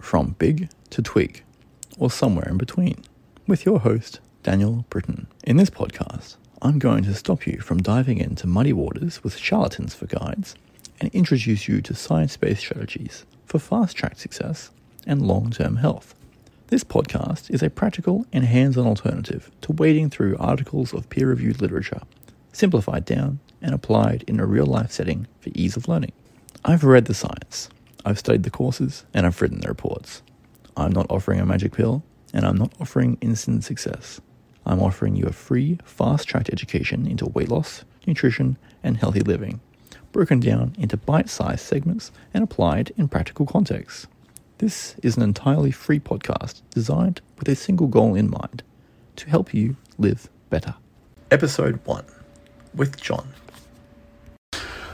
from big to twig, or somewhere in between, with your host, Daniel Britton. In this podcast, I'm going to stop you from diving into muddy waters with charlatans for guides and introduce you to science based strategies for fast track success and long term health. This podcast is a practical and hands on alternative to wading through articles of peer reviewed literature, simplified down and applied in a real life setting for ease of learning. I've read the science, I've studied the courses, and I've written the reports. I'm not offering a magic pill, and I'm not offering instant success. I'm offering you a free, fast tracked education into weight loss, nutrition, and healthy living, broken down into bite sized segments and applied in practical contexts. This is an entirely free podcast designed with a single goal in mind to help you live better. Episode 1 with John.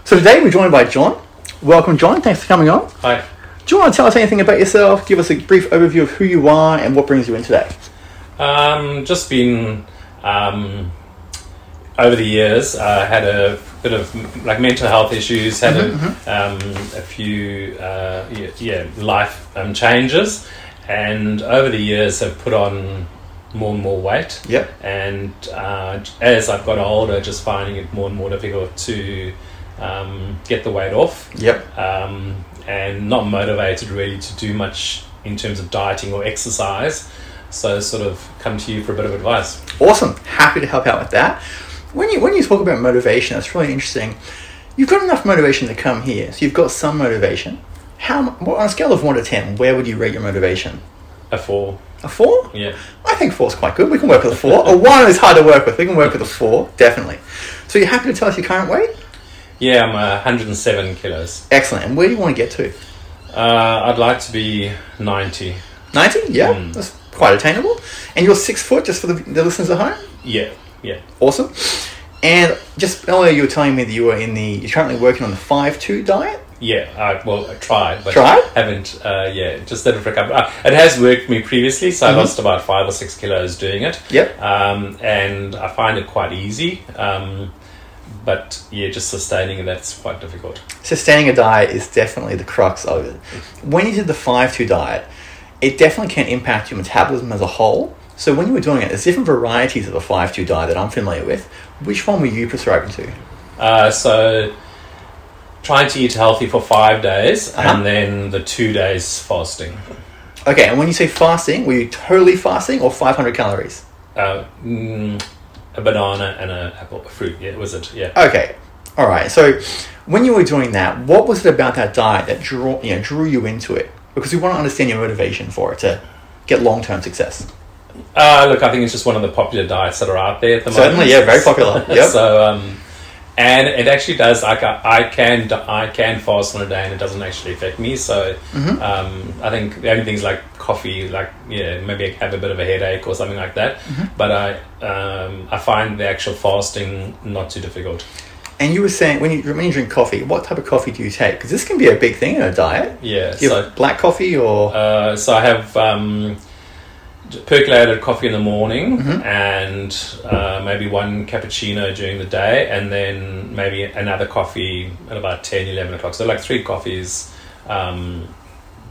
So today we're joined by John. Welcome, John. Thanks for coming on. Hi. Do you want to tell us anything about yourself? Give us a brief overview of who you are and what brings you in today. Um, just been um, over the years, uh, had a bit of like mental health issues, had a, um, a few uh, yeah, yeah life um, changes, and over the years have put on more and more weight. Yep. And uh, as I've got older, just finding it more and more difficult to um, get the weight off. Yep. um, and not motivated really to do much in terms of dieting or exercise. So sort of come to you for a bit of advice. Awesome. Happy to help out with that. When you when you talk about motivation, that's really interesting. You've got enough motivation to come here, so you've got some motivation. How well, on a scale of one to ten, where would you rate your motivation? A four, A four? yeah. I think four is quite good. We can work with a four. a one is hard to work with. We can work with a four, definitely. So you're happy to tell us your current weight? Yeah, I'm uh, 107 kilos. Excellent. And where do you want to get to? Uh, I'd like to be 90. 90? Yeah, Mm. that's quite attainable. And you're six foot, just for the, the listeners at home? Yeah, yeah. Awesome. And just earlier, you were telling me that you were in the, you're currently working on the 5 2 diet? Yeah, I, well, I tried, but Tried? haven't. Uh, yeah, just did it for a couple. Uh, it has worked for me previously, so Mhm. I lost about five or six kilos doing it. Yep. um, and I find it quite easy. Um, but yeah, just sustaining it that's quite difficult. Sustaining a diet is definitely the crux of it. When you did the 5 2 diet, it definitely can impact your metabolism as a whole. So when you were doing it, there's different varieties of a 5 2 diet that I'm familiar with. Which one were you prescribing to? Uh, so trying to eat healthy for five days Uh-huh. and then the two days fasting. Okay, and when you say fasting, were you totally fasting or 500 calories? Uh, mm, a banana and an apple, a fruit. Yeah, was it? Yeah. Okay, all right. So when you were doing that, what was it about that diet that drew you know drew you into it? Because we want to understand your motivation for it to get long term success. Uh, look, I think it's just one of the popular diets that are out there at the moment. Certainly, yeah, very popular. Yep. so, um, and it actually does. Like, I, I can I can fast on a day, and it doesn't actually affect me. So, Mhm. um, I think the only things like coffee, like yeah, maybe I have a bit of a headache or something like that. Mm-hmm. But I um, I find the actual fasting not too difficult. And you were saying when you when you drink coffee, what type of coffee do you take? Because this can be a big thing in a diet. Yeah. Do you So, have black coffee or uh, so I have. Um, percolated coffee in the morning Mhm. and uh, maybe one cappuccino during the day and then maybe another coffee at about 10 11 o'clock so like three coffees um,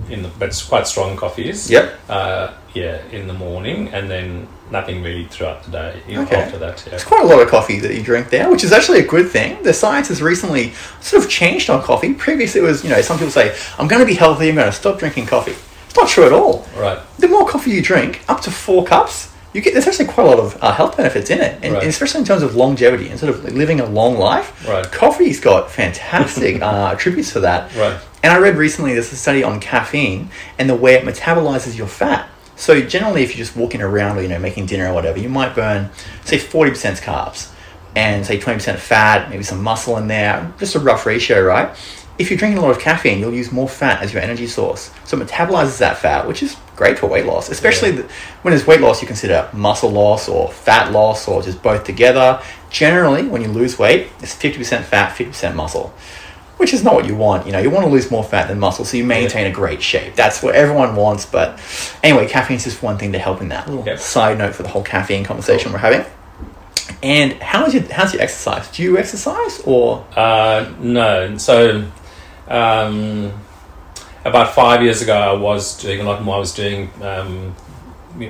in the but it's quite strong coffees yep. uh, yeah in the morning and then nothing really throughout the day Okay. after that yeah It's quite a lot of coffee that you drink there, which is actually a good thing. The science has recently sort of changed on coffee. Previously, it was you know some people say I'm going to be healthy, I'm going to stop drinking coffee. It's not true at all. right the more coffee you drink, up to four cups, you get there's actually quite a lot of uh, health benefits in it, and, Right. and especially in terms of longevity and sort of living a long life. Right. Coffee's got fantastic uh, attributes for that. right And I read recently there's a study on caffeine and the way it metabolizes your fat. So generally, if you're just walking around or you know making dinner or whatever, you might burn say forty percent carbs and say twenty percent fat, maybe some muscle in there, just a rough ratio, right? If you're drinking a lot of caffeine, you'll use more fat as your energy source. So it metabolizes that fat, which is great for weight loss, especially Yeah. the, when there's weight loss. You consider muscle loss or fat loss or just both together. Generally, when you lose weight, it's fifty percent fat, fifty percent muscle which is not what you want. You know, you want to lose more fat than muscle, so you maintain a great shape. That's what everyone wants. But anyway, caffeine is just one thing to help in that. Little Yep. side note for the whole caffeine conversation we're having. And how's your how's your exercise? Do you exercise or Uh, no. So, um, about five years ago, I was doing a lot more. I was doing um,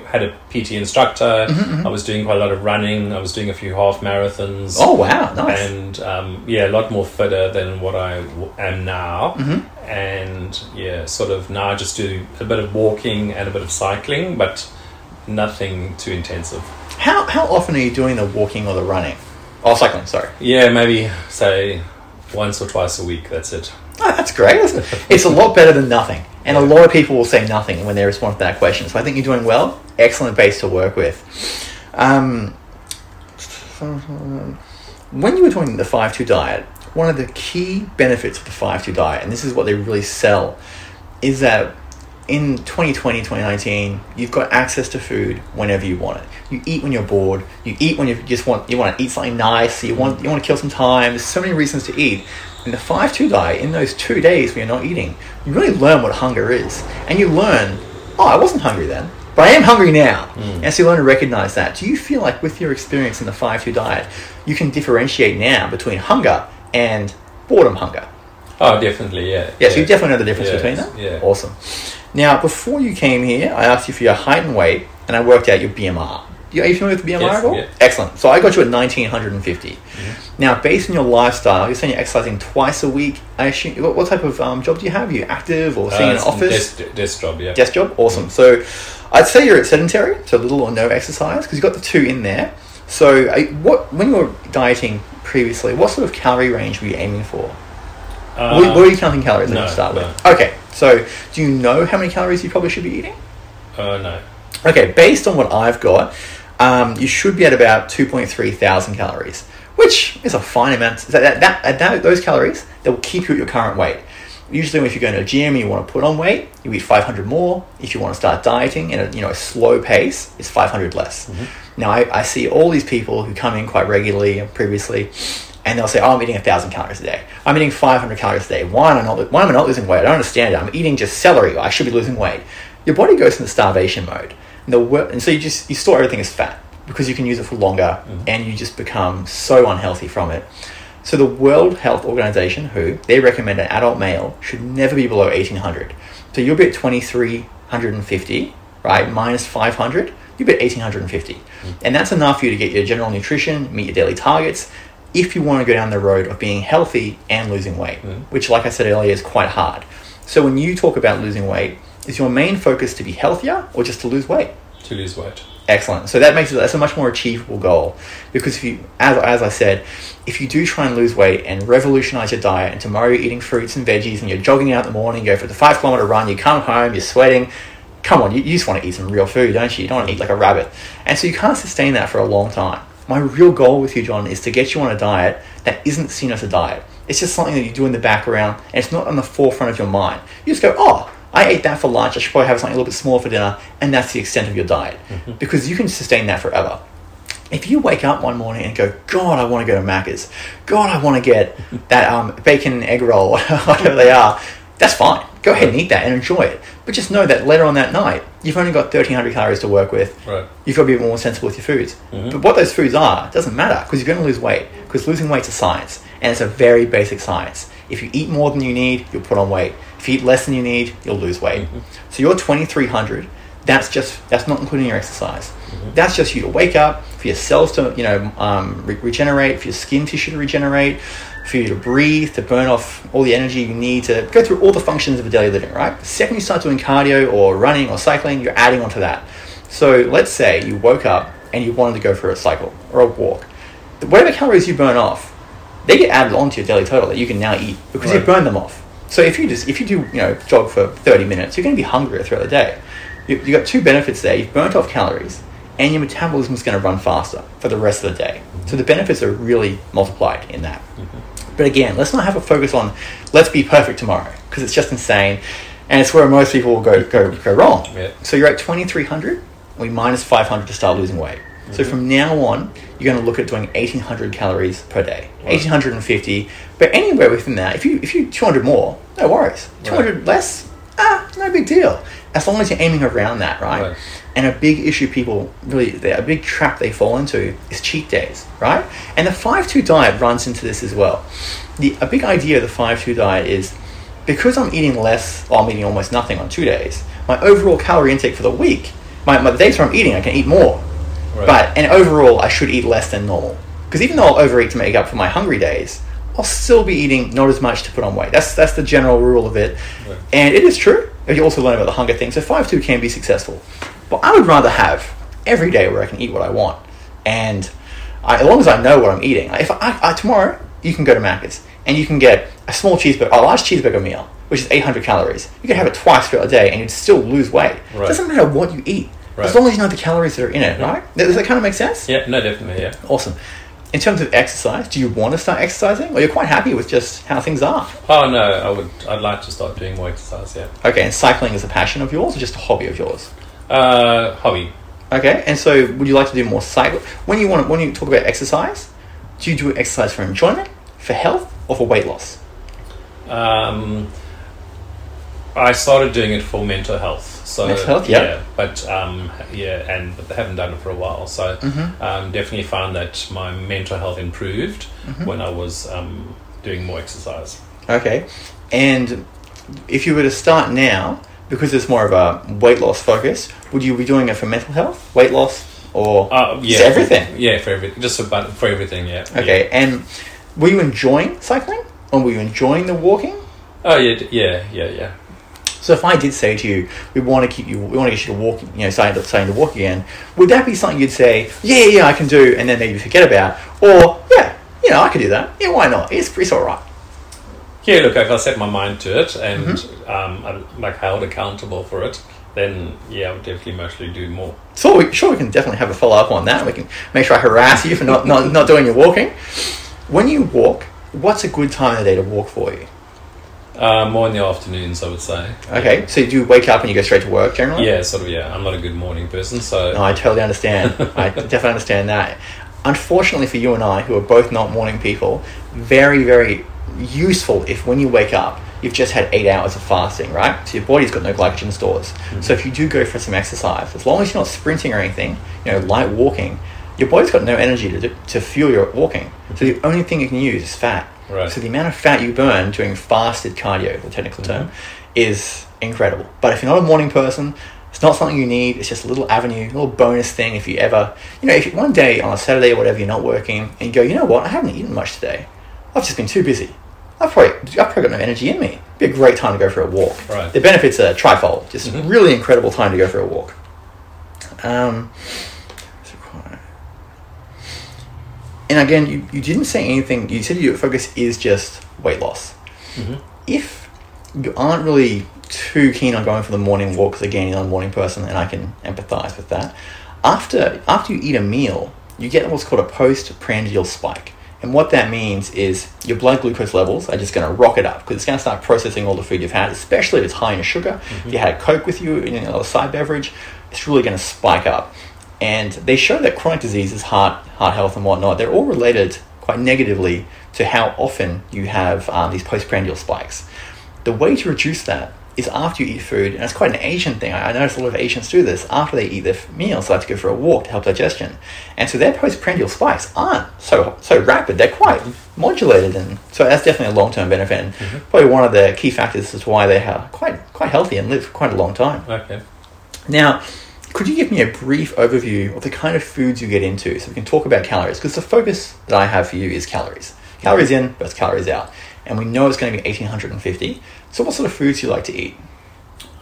had a PT instructor. Mm-hmm, I was doing quite a lot of running. I was doing a few half marathons. Oh wow, nice. And um, yeah, a lot more fitter than what I w- am now. Mhm. And yeah, sort of now I just do a bit of walking and a bit of cycling, but nothing too intensive. How how often are you doing the walking or the running? Oh, cycling. Sorry. Yeah, maybe say once or twice a week. That's it. Oh, that's great. That's- It's a lot better than nothing. And a lot of people will say nothing when they respond to that question. So I think you're doing well. Excellent base to work with. Um, when you were talking the 5 2 diet, one of the key benefits of the 5 2 diet, and this is what they really sell, is that in 2020, 2019, you've got access to food whenever you want it. You eat when you're bored. You eat when you just want you want to eat something nice. You want you want to kill some time. There's so many reasons to eat. In the five two diet, in those two days when you're not eating, you really learn what hunger is, and you learn, oh, I wasn't hungry then, but I am hungry now. Mm. And so you learn to recognize that. Do you feel like with your experience in the five two diet, you can differentiate now between hunger and boredom hunger? Oh, definitely. Yeah. Yeah, so you definitely know the difference Yeah, between them? yeah. Awesome. Now, before you came here, I asked you for your height and weight, and I worked out your BMR. Are you familiar with BMR Yes, at all? yeah. Excellent. So I got you at 1950. Now, based on your lifestyle, you're saying you're exercising twice a week. I assume, what, what type of um, job do you have? Are you active or sitting in an Uh, office? Desk, desk job. Yeah. Desk job? Awesome. So I'd say you're at sedentary, so little or no exercise, because you've got the two in there. So uh, what when you were dieting previously, what sort of calorie range were you aiming for? Uh, Were, were you counting calories no, to start no. with? Okay, so do you know how many calories you probably should be eating? uh, no. Okay, based on what I've got, um, you should be at about 2.3 thousand calories, which is a fine amount. That, that, that, that, those calories, that will keep you at your current weight. Usually, if you're going to a gym and you want to put on weight, you eat 500 more. If you want to start dieting at a you know a slow pace, it's 500 less. Now, I, I see all these people who come in quite regularly and previously, and they'll say, "Oh, I'm eating 1,000 calories a day. I'm eating 500 calories a day. Why am I not? Why am I not losing weight? I don't understand it. I'm eating just celery. I should be losing weight." Your body goes into starvation mode, and, the, wor- and so you just you store everything as fat because you can use it for longer, mm-hmm. and you just become so unhealthy from it. So the World Health Organization, WHO, they recommend an adult male should never be below 1800. So you'll be at 2350, right? Minus 500, you'll be at 1850. Mm-hmm. And that's enough for you to get your general nutrition, meet your daily targets, if you want to go down the road of being healthy and losing weight, mm-hmm. which, like I said earlier, is quite hard. So when you talk about losing weight, is your main focus to be healthier or just to lose weight? To lose weight. Excellent. So that makes it that's a much more achievable goal because if you, as, as I said, if you do try and lose weight and revolutionize your diet, and tomorrow you're eating fruits and veggies, and you're jogging out in the morning, you go for the five kilometer run, you come home, you're sweating. Come on, you, you just want to eat some real food, don't you? You don't want to eat like a rabbit, and so you can't sustain that for a long time. My real goal with you, John, is to get you on a diet that isn't seen as a diet. It's just something that you do in the background, and it's not on the forefront of your mind. You just go, oh, I ate that for lunch. I should probably have something a little bit smaller for dinner, and that's the extent of your diet because you can sustain that forever. If you wake up one morning and go, God, I want to go to Macca's. God, I want to get that um, bacon and egg roll, whatever they are. That's fine. Go ahead and eat that and enjoy it. But just know that later on that night, you've only got 1,300 calories to work with. Right. You've got to be more sensible with your foods. But what those foods are doesn't matter because you're going to lose weight. Because losing weight's a science, and it's a very basic science. If you eat more than you need, you'll put on weight. If you eat less than you need, you'll lose weight. So your 2,300, that's just that's not including your exercise. That's just you to wake up, for your cells to you know um, re- regenerate, for your skin tissue to regenerate, for you to breathe, to burn off all the energy you need to go through all the functions of a daily living. Right. The second you start doing cardio or running or cycling, you're adding onto that. So let's say you woke up and you wanted to go for a cycle or a walk. Whatever calories you burn off, they get added onto your daily total that you can now eat because Right. you've burned them off. So if you just if you do you know jog for thirty minutes, you're going to be hungrier throughout the day. You you got two benefits there. You've burnt off calories, and your metabolism is going to run faster for the rest of the day. Mm-hmm. So the benefits are really multiplied in that. Mm-hmm. But again, let's not have a focus on let's be perfect tomorrow because it's just insane, and it's where most people will go go go wrong. Yeah. So you're at twenty three hundred. We minus five hundred to start losing weight. So from now on, you're going to look at doing 1800 calories per day, 1850. But anywhere within that, if you if you 200 more, no worries. 200 less, ah, no big deal. As long as you're aiming around that, right? Right. And a big issue people really, a big trap they fall into is cheat days, right? And the 5 2 diet runs into this as well. The, a big idea of the 5 2 diet is because I'm eating less, or I'm eating almost nothing on two days, my overall calorie intake for the week, my, my the days where I'm eating, I can eat more. Right. But and overall, I should eat less than normal. Because even though I'll overeat to make up for my hungry days, I'll still be eating not as much to put on weight. That's that's the general rule of it, Right. and it is true. You also learn about the hunger thing. So five two can be successful, but I would rather have every day where I can eat what I want, and I, as long as I know what I'm eating. If I, I tomorrow you can go to Macca's and you can get a small cheeseburger, a large cheeseburger meal, which is 800 calories. You can have it twice throughout the day and you'd still lose weight. It doesn't matter what you eat, as long as you know the calories that are in it, right? Does that kind of make sense? Yeah, no, definitely, yeah. Awesome. In terms of exercise, do you want to start exercising, or you're quite happy with just how things are? Oh no, I would. I'd like to start doing more exercise. Yeah. Okay, and cycling is a passion of yours, or just a hobby of yours? Uh, hobby. Okay, and so would you like to do more cycle? When you want, when you talk about exercise, do you do exercise for enjoyment, for health, or for weight loss? Um, I started doing it for mental health. So Mental health, yeah. but um, yeah, and but I haven't done it for a while. So Mm-hmm. um, definitely found that my mental health improved Mm-hmm. when I was um, doing more exercise. Okay, and if you were to start now, because it's more of a weight loss focus, would you be doing it for mental health, weight loss, or Uh, yeah, everything? Yeah, for everything. Just about for everything. Yeah. Okay, and were you enjoying cycling, or were you enjoying the walking? Oh yeah, yeah, yeah, yeah. So if I did say to you, we want to keep you, we want to get you to walk, you know, starting to, starting to walk again, would that be something you'd say, yeah, yeah, I can do, and then maybe forget about, or yeah, you know, I could do that. Yeah, why not? It's it's all right. Yeah, look, if I set my mind to it and Mm-hmm. um, I'm like held accountable for it, then yeah, I would definitely mostly do more. So we, sure, we can definitely have a follow up on that. We can make sure I harass you for not, not, not doing your walking. When you walk, what's a good time of the day to walk for you? Uh, more in the afternoons, I would say. Okay, so you wake up and you go straight to work generally? Yeah, sort of. Yeah, I'm not a good morning person, so No, I totally understand. I definitely understand that. Unfortunately for you and I, who are both not morning people, very, very useful if when you wake up, you've just had eight hours of fasting, right? So your body's got no glycogen stores. So if you do go for some exercise, as long as you're not sprinting or anything, you know, light walking, your body's got no energy to, to fuel your walking. So the only thing you can use is fat. Right. So the amount of fat you burn doing fasted cardio, the technical term, is incredible. But if you're not a morning person, it's not something you need. It's just a little avenue, a little bonus thing. If you ever, you know, if you, one day on a Saturday or whatever you're not working and you go, you know what, I haven't eaten much today. I've just been too busy. I've probably, I've probably got no energy in me. It'd be a great time to go for a walk. Right. The benefits are trifold. Just Mhm. really incredible time to go for a walk. Um, and again, you, you didn't say anything. You said your focus is just weight loss. Mhm. If you aren't really too keen on going for the morning walk, because again, you're not a morning person, and I can empathize with that. After after you eat a meal, you get what's called a postprandial spike. And what that means is your blood glucose levels are just going to rocket up because it's going to start processing all the food you've had, especially if it's high in sugar. If you had a Coke with you in a side beverage, it's really going to spike up. And they show that chronic diseases, heart, heart health, and whatnot, they're all related quite negatively to how often you have um, these postprandial spikes. The way to reduce that is after you eat food, and it's quite an Asian thing. I I notice a lot of Asians do this after they eat their meals. They like to go for a walk to help digestion, and so their postprandial spikes aren't so so rapid. They're quite modulated, and so that's definitely a long term benefit. And probably one of the key factors as to why they are quite quite healthy and live quite a long time. okay. Now, could you give me a brief overview of the kind of foods you get into so we can talk about calories? Because the focus that I have for you is calories. Calories in versus calories out. And we know it's going to be 1850. So, what sort of foods do you like to eat?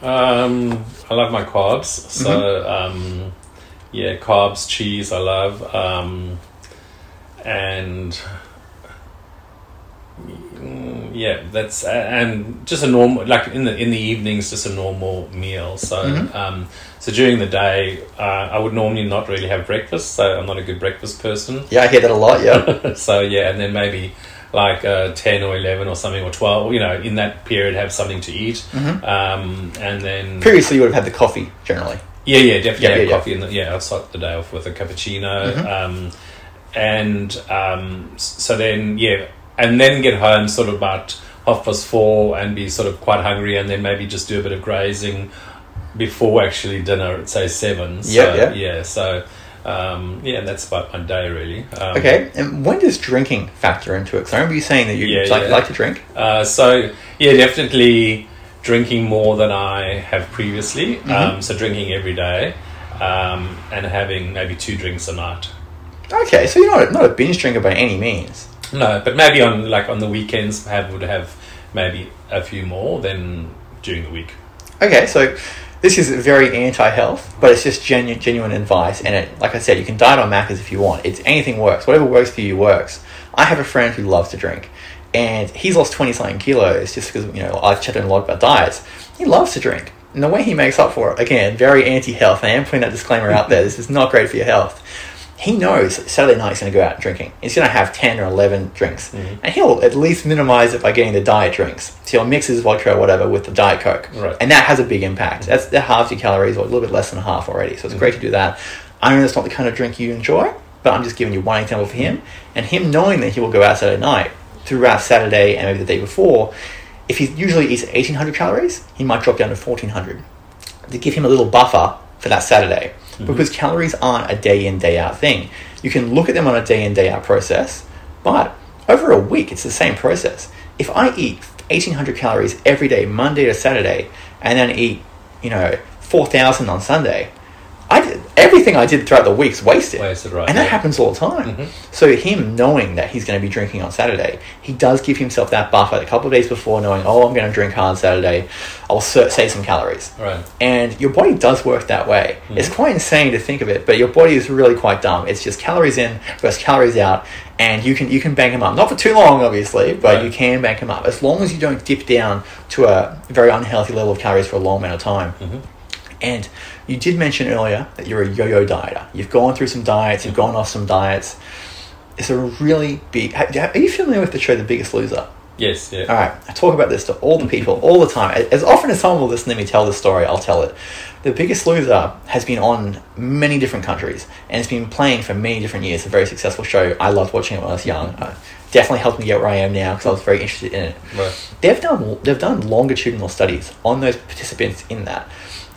Um, I love my carbs. So Mm-hmm. um, yeah, carbs, cheese. I love, um, and yeah, that's and just a normal like in the in the evenings, just a normal meal. So Mhm. um, so during the day, uh, I would normally not really have breakfast. So I'm not a good breakfast person. Yeah, I hear that a lot, yeah. so yeah, and then maybe like uh, ten or eleven or something or twelve. You know, in that period, have something to eat, Mhm. um, and then Previously, you would have had the coffee, generally. yeah, yeah, definitely Yeah, have yeah, yeah. coffee. In the, yeah, I'll start the day off with a cappuccino, Mhm. um, and um, so then yeah, and then get home sort of about half past four and be sort of quite hungry, and then maybe just do a bit of grazing before actually dinner at say seven. So, Yeah, yeah. yeah. So Um, yeah, and that's about my day really. Um, Okay, and when does drinking factor into it? Because I remember you saying that you Yeah, like, yeah. like to drink. Uh, so yeah, definitely drinking more than I have previously. Mm-hmm. Um, so drinking every day, um, and having maybe two drinks a night. Okay, so you're not a, not a binge drinker by any means. No, but maybe on like on the weekends, have would have maybe a few more than during the week. Okay, so this is very anti-health, but it's just genu- genuine advice. And it, like I said, you can diet on Macca's if you want. It's anything works. Whatever works for you works. I have a friend who loves to drink, and he's lost twenty something kilos just because you know I've chatted a lot about diets. He loves to drink, and the way he makes up for it, again, very anti-health. I am putting that disclaimer out there. This is not great for your health. He knows Saturday night he's going to go out drinking. He's going to have 10 or 11 drinks. Mm-hmm. And he'll at least minimize it by getting the diet drinks. So he'll mix his vodka or whatever with the Diet Coke. Right. And that has a big impact. That's That halves your calories or a little bit less than half already. So it's great to do that. I know that's not the kind of drink you enjoy, but I'm just giving you one example for him. And him knowing that he will go out Saturday night, throughout Saturday and maybe the day before, if he usually eats 1800 calories, he might drop down to 1400 to give him a little buffer for that Saturday. Mm-hmm. Because calories aren't a day in, day out thing. You can look at them on a day in, day out process, but over a week, it's the same process. If I eat 1800 calories every day, Monday to Saturday, and then eat, you know, 4000 on Sunday, everything I did throughout the week's wasted. Wasted, right, And that yeah. happens all the time. Mhm. So him knowing that he's going to be drinking on Saturday, he does give himself that buffer a couple of days before, knowing, oh, I'm going to drink hard Saturday. I'll sa- save some calories. Right. And your body does work that way. It's quite insane to think of it, but your body is really quite dumb. It's just calories in versus calories out, and you can you can bank them up. Not for too long, obviously, but Right. you can bank them up as long as you don't dip down to a very unhealthy level of calories for a long amount of time. And you did mention earlier that you're a yo-yo dieter. You've gone through some diets. You've gone off some diets. It's a really big. Are you familiar with the show The Biggest Loser? Yes. Yeah. All right, I talk about this to all the people all the time. As often as someone will listen to me tell the story, I'll tell it. The Biggest Loser has been on many different countries and it's been playing for many different years. It's a very successful show. I loved watching it when I was young. Uh, definitely helped me get where I am now because I was very interested in it. Right. They've done they've done longitudinal studies on those participants in that,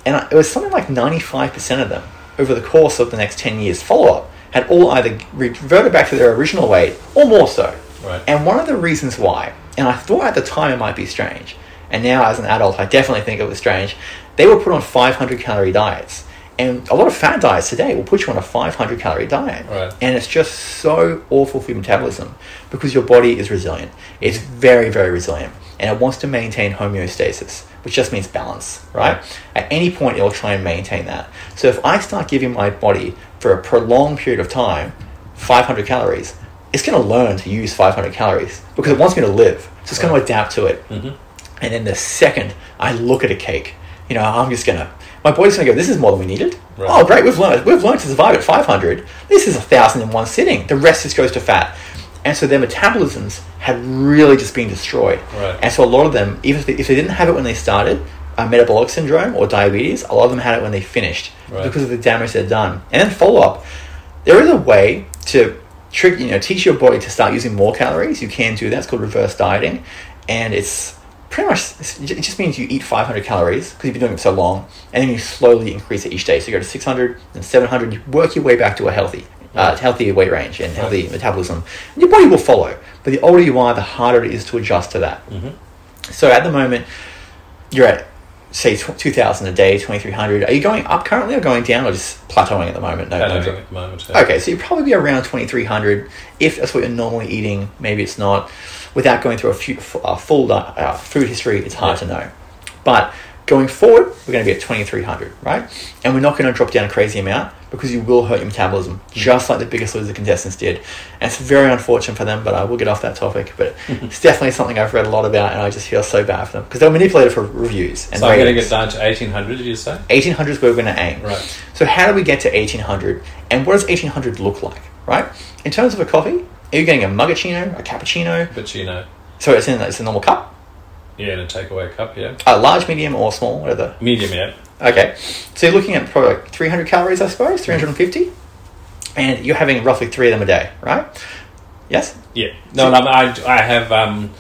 and it was something like ninety five percent of them over the course of the next ten years follow up had all either reverted back to their original weight or more so. Right. And one of the reasons why, and I thought at the time it might be strange, and now as an adult I definitely think it was strange, they were put on 500 calorie diets. And a lot of fat diets today will put you on a 500 calorie diet. Right. And it's just so awful for your metabolism because your body is resilient. It's very, very resilient. And it wants to maintain homeostasis, which just means balance, right? At any point, it'll try and maintain that. So if I start giving my body for a prolonged period of time 500 calories, it's going to learn to use 500 calories because it wants me to live. So it's going Right. to adapt to it. Mhm. And then the second I look at a cake, you know, I'm just gonna, my body's gonna go, this is more than we needed. Right. Oh, great, we've learned, we've learned to survive at 500. This is a thousand in one sitting. The rest just goes to fat. And so their metabolisms had really just been destroyed. Right. And so a lot of them, even if they, if they didn't have it when they started, uh, metabolic syndrome or diabetes, a lot of them had it when they finished Right. because of the damage they'd done. And then follow up, there is a way to trick, you know, teach your body to start using more calories. You can do that. It's called reverse dieting, and it's pretty much it just means you eat 500 calories because you've been doing it so long, and then you slowly increase it each day. So you go to 600 and 700. You work your way back to a healthy, uh, healthy weight range and healthy metabolism. And your body will follow. But the older you are, the harder it is to adjust to that. So at the moment, you're at say tw- 2,000 a day, 2,300. Are you going up currently or going down or just plateauing at the moment? No, Plateauing at the moment. yeah. Okay, so you'd probably be around 2,300 if that's what you're normally eating. Maybe it's not. Without going through a, few, a full uh, food history, it's hard Yeah. to know. But going forward, we're going to be at 2,300, right? And we're not going to drop down a crazy amount because you will hurt your metabolism, just like the biggest loser contestants did. And it's very unfortunate for them, but I will get off that topic. But it's definitely something I've read a lot about, and I just feel so bad for them because they were manipulated for reviews. And So I'm going to get down to 1800. Did you say? 1800 is where we're going to aim. Right. So how do we get to 1800? And what does 1800 look like, right? In terms of a coffee, are you getting a mochaccino, a cappuccino? You So it's in it's a normal cup, yeah, in a takeaway cup. Yeah. a large, medium, or small, whatever. Medium. Yeah. Okay. So you're looking at probably like 300 calories, I suppose, 350, and you're having roughly three of them a day, right? Yes. Yeah. No, no, I, I have um,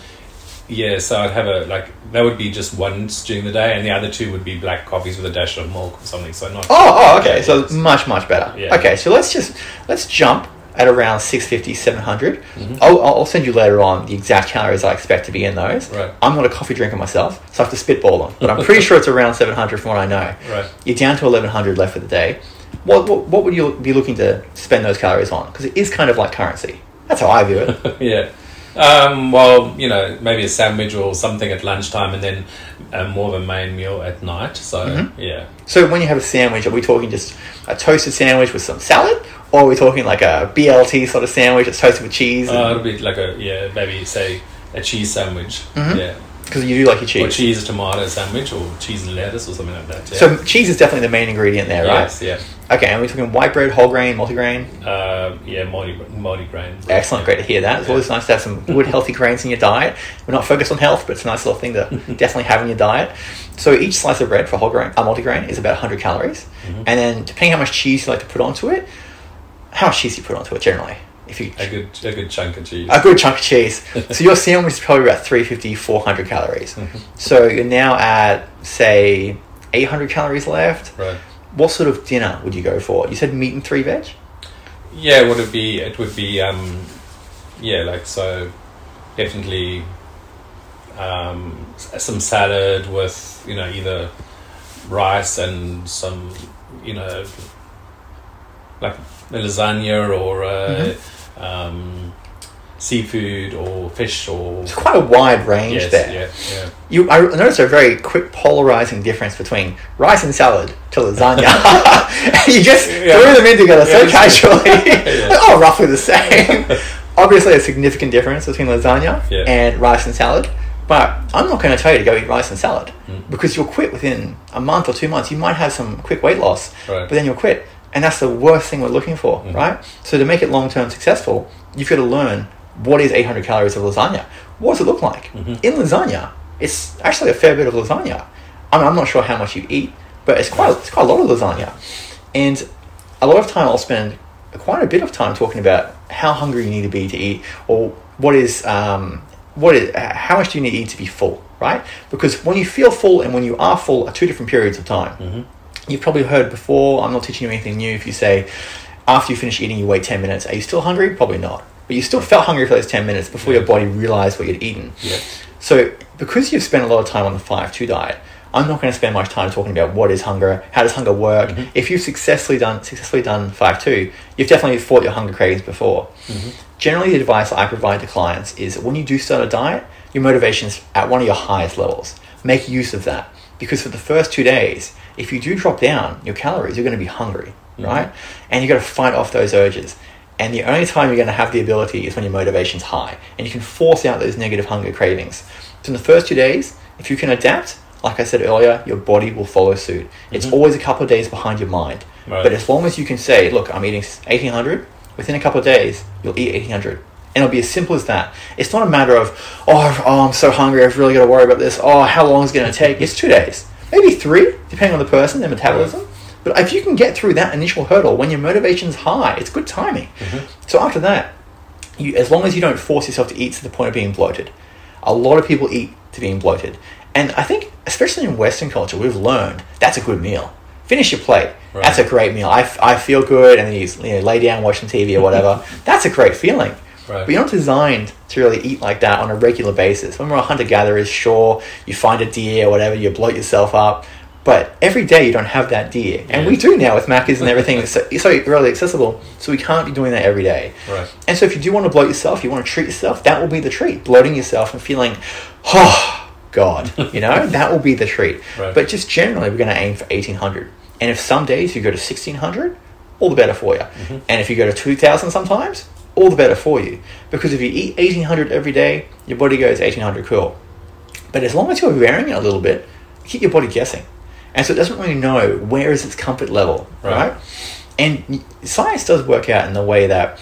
Yeah, so I'd have a like that would be just once during the day, and the other two would be black coffees with a dash of milk or something. So not. Oh, oh, okay. So much, much better. Yeah. Okay, so let's just let's jump at around 650, 700. Mhm. I'll, I'll send you later on the exact calories I expect to be in those. Right. I'm not a coffee drinker myself, so I have to spitball them. But I'm pretty sure it's around 700 from what I know. Right. You're down to 1100 left for the day. What, what, what would you be looking to spend those calories on? Because it is kind of like currency. That's how I view it. yeah. Um, well, you know, maybe a sandwich or something at lunchtime, and then uh, more of a main meal at night. So Mm-hmm. yeah. So when you have a sandwich, are we talking just a toasted sandwich with some salad? Or are we talking like a BLT sort of sandwich that's toasted with cheese? Uh, it'll be like a yeah, maybe say a cheese sandwich. Mhm. Yeah. Because you do like your Or cheese. cheese tomato sandwich, or cheese and lettuce, or something like that. Yeah. So cheese is definitely the main ingredient there, right? yes, yeah, Okay, and we're talking white bread, whole grain, multigrain. uh, yeah, multi multi-grain. Excellent, great to hear that. It's always nice to have some good, healthy grains in your diet. We're not focused on health, but it's a nice little thing to definitely have in your diet. So each slice of bread for whole grain, uh, multigrain is about 100 calories, Mhm. and then depending how much cheese you like to put onto it, how much cheese you put onto it generally. If you A good a good chunk of cheese. a good chunk of cheese. so your sandwich is probably about 350, 400 calories. Mhm. So you're now at say 800 calories left. Right. What sort of dinner would you go for? You said meat and three veg. Yeah, would it be? It would be. Um, yeah, like so. Definitely. Um, some salad with you know either rice and some you know like lasagna or uh, um, seafood or fish or It's quite a wide range yes, there. yeah, yeah. You, I noticed a very quick polarizing difference between rice and salad to lasagna. you just Yeah. threw them in together so casually. Oh, roughly the same. Obviously, a significant difference between lasagna and rice and salad. But I'm not going to tell you to go eat rice and salad Mm. because you'll quit within a month or two months. You might have some quick weight loss, Right. but then you'll quit. And that's the worst thing we're looking for, Mhm. right? So to make it long term successful, you've got to learn what is 800 calories of lasagna. What does it look like? Mhm. In lasagna, it's actually a fair bit of lasagna. I mean, I'm not sure how much you eat, but it's quite it's quite a lot of lasagna. And a lot of time I'll spend quite a bit of time talking about how hungry you need to be to eat, or what is um, what is how much do you need to eat to be full, right? Because when you feel full and when you are full are two different periods of time. hmm You've probably heard before. I'm not teaching you anything new. If you say after you finish eating, you wait ten minutes, are you still hungry? Probably not. But you still felt hungry for those ten minutes before Yeah. your body realized what you'd eaten. Yeah. So, because you've spent a lot of time on the 5 2 diet, I'm not going to spend much time talking about what is hunger, how does hunger work. Mhm. If you've successfully done successfully done 5 2, you've definitely fought your hunger cravings before. Mhm. Generally, the advice I provide to clients is when you do start a diet, your motivation's at one of your highest levels. Make use of that. Because for the first two days, if you do drop down your calories, you're going to be hungry, Mhm. right? And you've got to fight off those urges. And the only time you're going to have the ability is when your motivation's high. And you can force out those negative hunger cravings. So in the first two days, if you can adapt, like I said earlier, your body will follow suit. It's Mhm. always a couple of days behind your mind. Right. But as long as you can say, look, I'm eating 1800, within a couple of days, you'll eat 1800. And it'll be as simple as that. It's not a matter of, oh, oh I'm so hungry, I've really got to worry about this. Oh, how long is it going to take? It's two days, maybe three, depending on the person, their metabolism. But if you can get through that initial hurdle when your motivation's high, it's good timing. Mhm. So after that, you, as long as you don't force yourself to eat to the point of being bloated, a lot of people eat to being bloated. And I think, especially in Western culture, we've learned that's a good meal. Finish your plate. Right. That's a great meal. I, f- I feel good, and then you, you know, lay down, watch some TV or whatever. that's a great feeling. Right. But you're not designed to really eat like that on a regular basis. When we're a hunter gatherers, sure, you find a deer or whatever, you bloat yourself up. But every day you don't have that deer. And Yeah. we do now with Macca's and everything. It's so, it's so really accessible. So we can't be doing that every day. Right. And so if you do want to bloat yourself, you want to treat yourself, that will be the treat. Bloating yourself and feeling, oh, God, you know, that will be the treat. Right. But just generally, we're going to aim for 1800. And if some days you go to 1600, all the better for you. Mm-hmm. And if you go to 2000 sometimes, all the better for you. Because if you eat 1800 every day, your body goes 1800 cool. But as long as you're varying it a little bit, keep your body guessing. And so it doesn't really know where is its comfort level, Right. right? And science does work out in the way that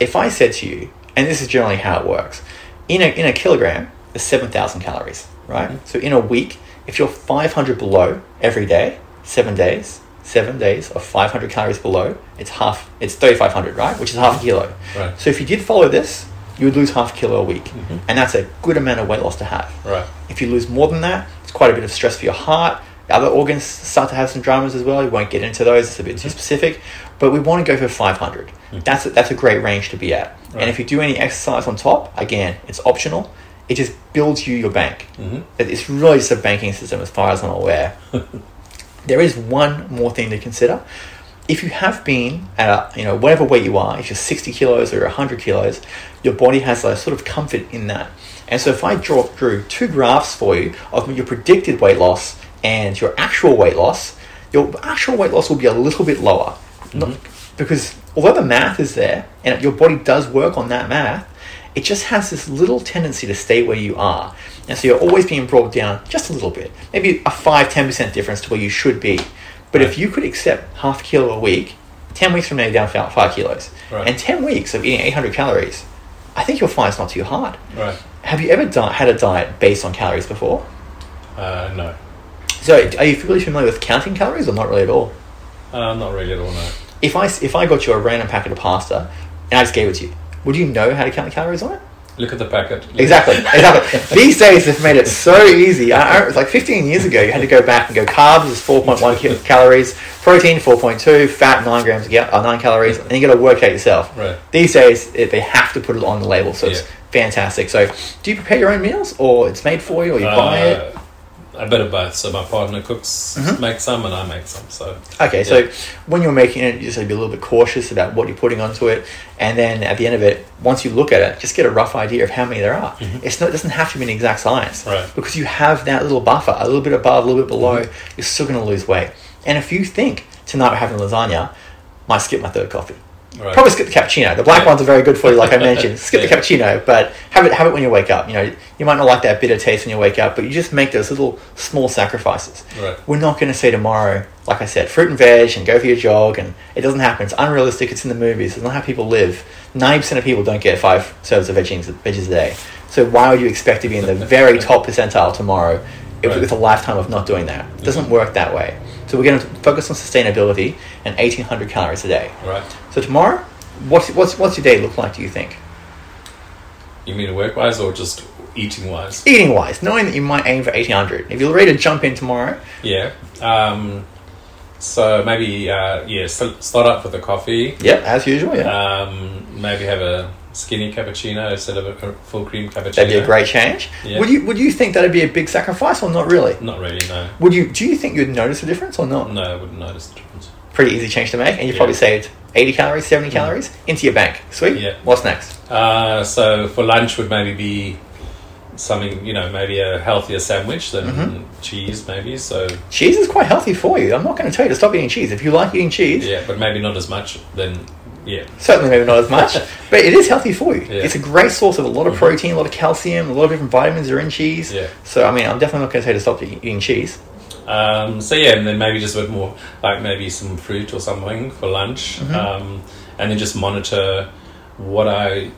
if I said to you, and this is generally how it works, in a, in a kilogram, there's 7,000 calories, right? Mm-hmm. So in a week, if you're 500 below every day, seven days, seven days of 500 calories below, it's half, it's 3,500, right? Which is half a kilo. Right. So if you did follow this, you would lose half a kilo a week, mm-hmm. and that's a good amount of weight loss to have. Right. If you lose more than that, it's quite a bit of stress for your heart. Other organs start to have some dramas as well. We won't get into those; it's a bit too mm-hmm. specific. But we want to go for 500. Mm. That's a, that's a great range to be at. Right. And if you do any exercise on top, again, it's optional. It just builds you your bank. Mhm. It's really just a banking system, as far as I'm aware. there is one more thing to consider. If you have been at a, you know whatever weight you are, if you're 60 kilos or 100 kilos, your body has a sort of comfort in that. And so if I draw, drew two graphs for you of your predicted weight loss and your actual weight loss, your actual weight loss will be a little bit lower. Mm-hmm. Not, because although the math is there and your body does work on that math, it just has this little tendency to stay where you are. And so you're always being brought down just a little bit, maybe a 5 10% difference to where you should be. But if you could accept half a kilo a week, 10 weeks from now, you're down fi- 5 kilos. Right. And 10 weeks of eating 800 calories, I think you'll find it's not too hard. Right. Have you ever di- had a diet based on calories before? Uh, no. So are you really familiar with counting calories or not really at all? Uh, not really at all. No. If I, if I got you a random packet of pasta and I just gave it to you, would you know how to count the calories on it? Look at the packet. Exactly, exactly. These days they've made it so easy. I, I, it was like 15 years ago, you had to go back and go carbs is 4.1 ki- calories, protein 4.2, fat 9 grams, yeah, uh, 9 calories, and you got to work out yourself. Right. These days it, they have to put it on the label, so it's fantastic. So, do you prepare your own meals, or it's made for you, or you buy it? A bit of both. So my partner cooks, Mhm. makes some, and I make some. So Okay, so when you're making it, you just have to be a little bit cautious about what you're putting onto it, and then at the end of it, once you look at it, just get a rough idea of how many there are. It's not, it doesn't have to be an exact science, Mm-hmm. Right. Because you have that little buffer, a little bit above, a little bit below. Mm-hmm. You're still going to lose weight. And if you think tonight we're having lasagna, might skip my third coffee. Right. Probably skip the cappuccino. The black Yeah. ones are very good for you, like I mentioned. Skip the cappuccino, but have it have it when you wake up. You know, you might not like that bitter taste when you wake up, but you just make those little small sacrifices. Right. We're not going to say tomorrow, like I said, fruit and veg and go for your jog, and it doesn't happen. It's unrealistic. It's in the movies. It's not how people live. Ninety percent of people don't get five serves of veggies, veggies a day. So why would you expect to be in the very top percentile tomorrow if, Right. with a lifetime of not doing that? It doesn't work that way. So we're going to focus on sustainability and eighteen hundred calories a day. Right. So tomorrow, what's what's what's your day look like? Do you think? You mean work wise or just eating wise? Eating wise, knowing that you might aim for eighteen hundred. If you're ready to jump in tomorrow, Yeah. Um, so maybe uh, yeah, start up with a coffee. yep, as usual, yeah, Um, maybe have a skinny cappuccino instead of a full cream cappuccino. that'd be a great change. Yeah. Would you would you think that'd be a big sacrifice or not really? Not really. No. Would you do you think you'd notice a difference or not? No, I wouldn't notice the difference. Pretty easy change to make, and you Yeah. Mm. probably saved eighty calories, seventy calories into your bank. Sweet. Yeah. What's next? Uh, so for lunch would maybe be something you know maybe a healthier sandwich than Mm-hmm. cheese maybe. So Cheese is quite healthy for you. I'm not going to tell you to stop eating cheese. If you like eating cheese, yeah, but maybe not as much. Then yeah, Certainly, maybe not as much, but it is healthy for you. Yeah. It's a great source of a lot of protein, a lot of calcium, a lot of different vitamins are in cheese. Yeah. So, I mean, I'm definitely not going to say to stop eating cheese. Um, so yeah, and then maybe just a bit more, like maybe some fruit or something for lunch, Mm-hmm. um, and then just monitor what I,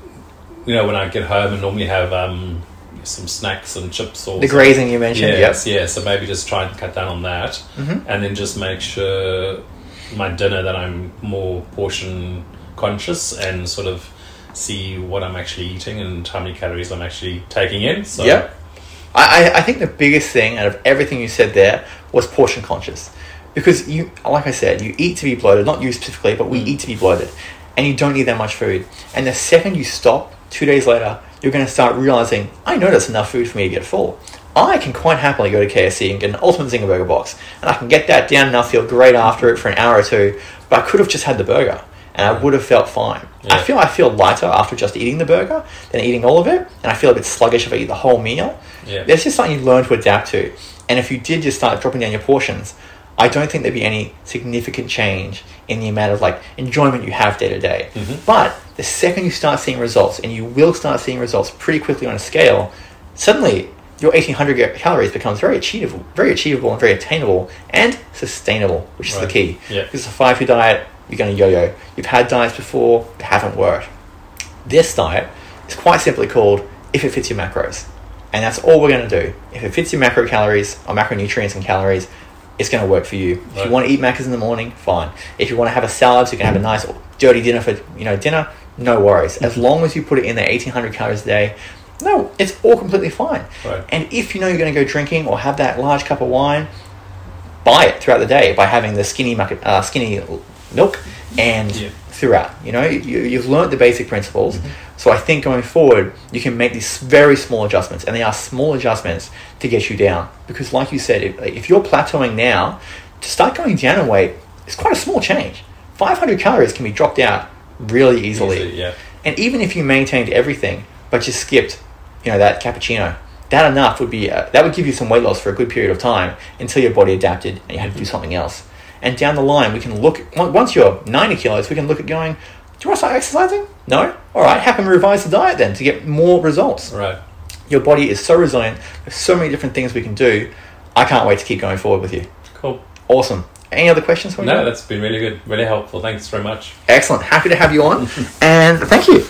you know, when I get home and normally have um, some snacks and chips or The grazing you mentioned, Yes, yep. yeah. So maybe just try and cut down on that, Mhm. and then just make sure my dinner that I'm more portion conscious and sort of see what I'm actually eating and how many calories I'm actually taking in. So Yep. I, I- think the biggest thing out of everything you said there was portion conscious. Because you, like I said, you eat to be bloated, not you specifically, but we mm. eat to be bloated. And you don't need that much food. And the second you stop, two days later, you're going to start realizing, I know that's enough food for me to get full. I can quite happily go to KFC and get an Ultimate Zinger Burger box. And I can get that down and I'll feel great after it for an hour or two. But I could have just had the burger. And I would have felt fine. I feel I feel lighter after just eating the burger than eating all of it. And I feel a bit sluggish if I eat the whole meal. Yeah. That's just something you learn to adapt to. And if you did just start dropping down your portions, I don't think there'd be any significant change in the amount of like enjoyment you have day to day. Mm-hmm. But the second you start seeing results, and you will start seeing results pretty quickly on a scale, suddenly your 1800 ga- calories becomes very achievable, very achievable and very attainable and sustainable, which is the key. Yeah. Because a five year diet, you're going to yo-yo. You've had diets before, they haven't worked. This diet is quite simply called if it fits your macros. And that's all we're going to do. If it fits your macro calories or macronutrients and calories, it's going to work for you. If you want to eat Macca's in the morning, fine. If you want to have a salad so you can have a nice dirty dinner for you know dinner, no worries. As long as you put it in there, 1800 calories a day, no, it's all completely fine. Right. And if you know you're going to go drinking or have that large cup of wine, buy it throughout the day by having the skinny uh, skinny milk and Yeah. throughout. You know, you, you've learned the basic principles. Mm-hmm. So I think going forward, you can make these very small adjustments, and they are small adjustments to get you down. Because, like you said, if, if you're plateauing now, to start going down in weight is quite a small change. 500 calories can be dropped out really easily. Yeah. And even if you maintained everything, but just skipped, you know, that cappuccino, that enough would be uh, that would give you some weight loss for a good period of time until your body adapted and you had to do something else. And down the line, we can look once you're 90 kilos, we can look at going. Do you want to start exercising? No. All right. How can we revise the diet then to get more results? Right. Your body is so resilient. There's so many different things we can do. I can't wait to keep going forward with you. Cool. Awesome. Any other questions for me? No, that's been really good, really helpful. Thanks very much. Excellent. Happy to have you on. and thank you.